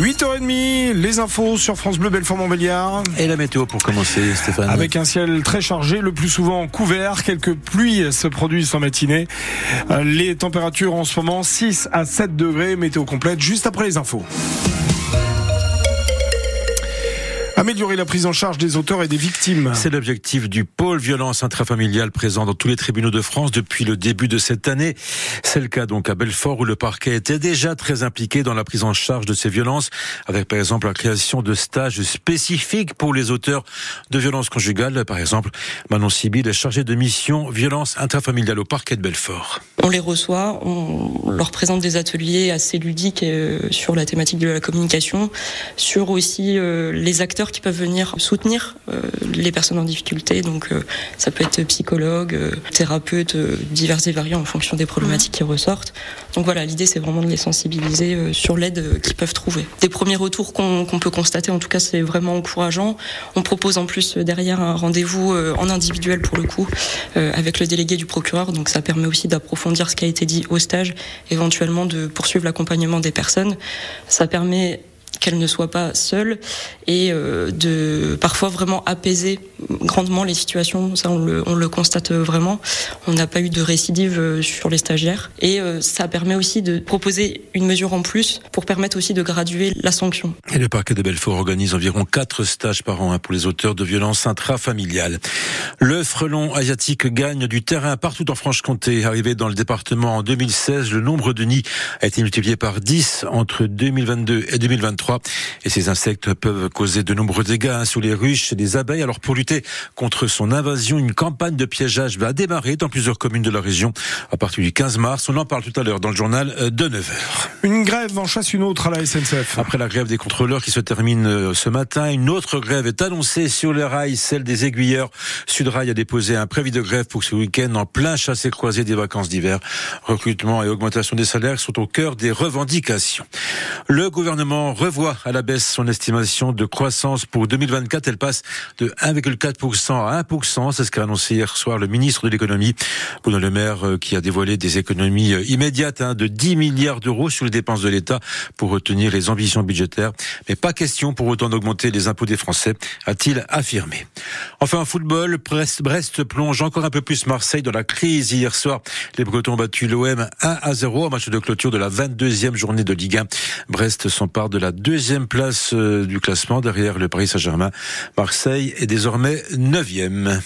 8h30, les infos sur France Bleu Belfort-Montbéliard. Et la météo pour commencer, Stéphane Avec un ciel très chargé, le plus souvent couvert. Quelques pluies se produisent en matinée. Euh, les températures en ce moment, 6 à 7 degrés. Météo complète juste après les infos. Améliorer la prise en charge des auteurs et des victimes. C'est l'objectif du pôle violence intrafamiliale présent dans tous les tribunaux de France depuis le début de cette année. C'est le cas donc à Belfort où le parquet était déjà très impliqué dans la prise en charge de ces violences, avec par exemple la création de stages spécifiques pour les auteurs de violences conjugales. Par exemple, Manon Sibyl est chargée de mission violence intrafamiliale au parquet de Belfort. On les reçoit, on leur présente des ateliers assez ludiques euh, sur la thématique de la communication, sur aussi euh, les acteurs qui peuvent venir soutenir euh, les personnes en difficulté. Donc euh, ça peut être psychologue, euh, thérapeute, divers et variants en fonction des problématiques qui ressortent. Donc voilà, l'idée c'est vraiment de les sensibiliser sur l'aide qu'ils peuvent trouver. Des premiers retours qu'on peut constater, en tout cas c'est vraiment encourageant. On propose en plus derrière un rendez-vous en individuel pour le coup avec le délégué du procureur. Donc ça permet aussi d'approfondir ce qui a été dit au stage, éventuellement de poursuivre l'accompagnement des personnes. Ça permet qu'elle ne soit pas seule et euh, de parfois vraiment apaiser grandement les situations. Ça, on le, on le constate vraiment. On n'a pas eu de récidive euh, sur les stagiaires et euh, ça permet aussi de proposer une mesure en plus pour permettre aussi de graduer la sanction. Et le parquet de Belfort organise environ quatre stages par an hein, pour les auteurs de violences intrafamiliales. Le frelon asiatique gagne du terrain partout en Franche-Comté. Arrivé dans le département en 2016, le nombre de nids a été multiplié par 10 entre 2022 et 2023. Et ces insectes peuvent causer de nombreux dégâts hein, sur les ruches et les abeilles. Alors pour lutter contre son invasion, une campagne de piégeage va démarrer dans plusieurs communes de la région à partir du 15 mars. On en parle tout à l'heure dans le journal euh, de 9h. Une grève en chasse une autre à la SNCF. Après la grève des contrôleurs qui se termine euh, ce matin, une autre grève est annoncée sur les rails, celle des aiguilleurs. Sudrail a déposé un préavis de grève pour ce week-end en plein chassé croisé des vacances d'hiver. Recrutement et augmentation des salaires sont au cœur des revendications. Le gouvernement revoit à la baisse son estimation de croissance pour 2024. Elle passe de 1,4% à 1%. C'est ce qu'a annoncé hier soir le ministre de l'économie, Bruno Le Maire, euh, qui a dévoilé des économies euh, immédiates hein, de 10 milliards d'euros sur les dépenses de l'État pour retenir les ambitions budgétaires. Mais pas question pour autant d'augmenter les impôts des Français, a-t-il affirmé. Enfin, en football, Brest, plonge encore un peu plus Marseille dans la crise. Hier soir, les Bretons ont battu l'OM 1 à 0 au match de clôture de la 22e journée de Ligue 1. Brest s'empare de la deuxième place euh, du classement derrière le Paris Saint-Germain. Marseille est désormais neuvième.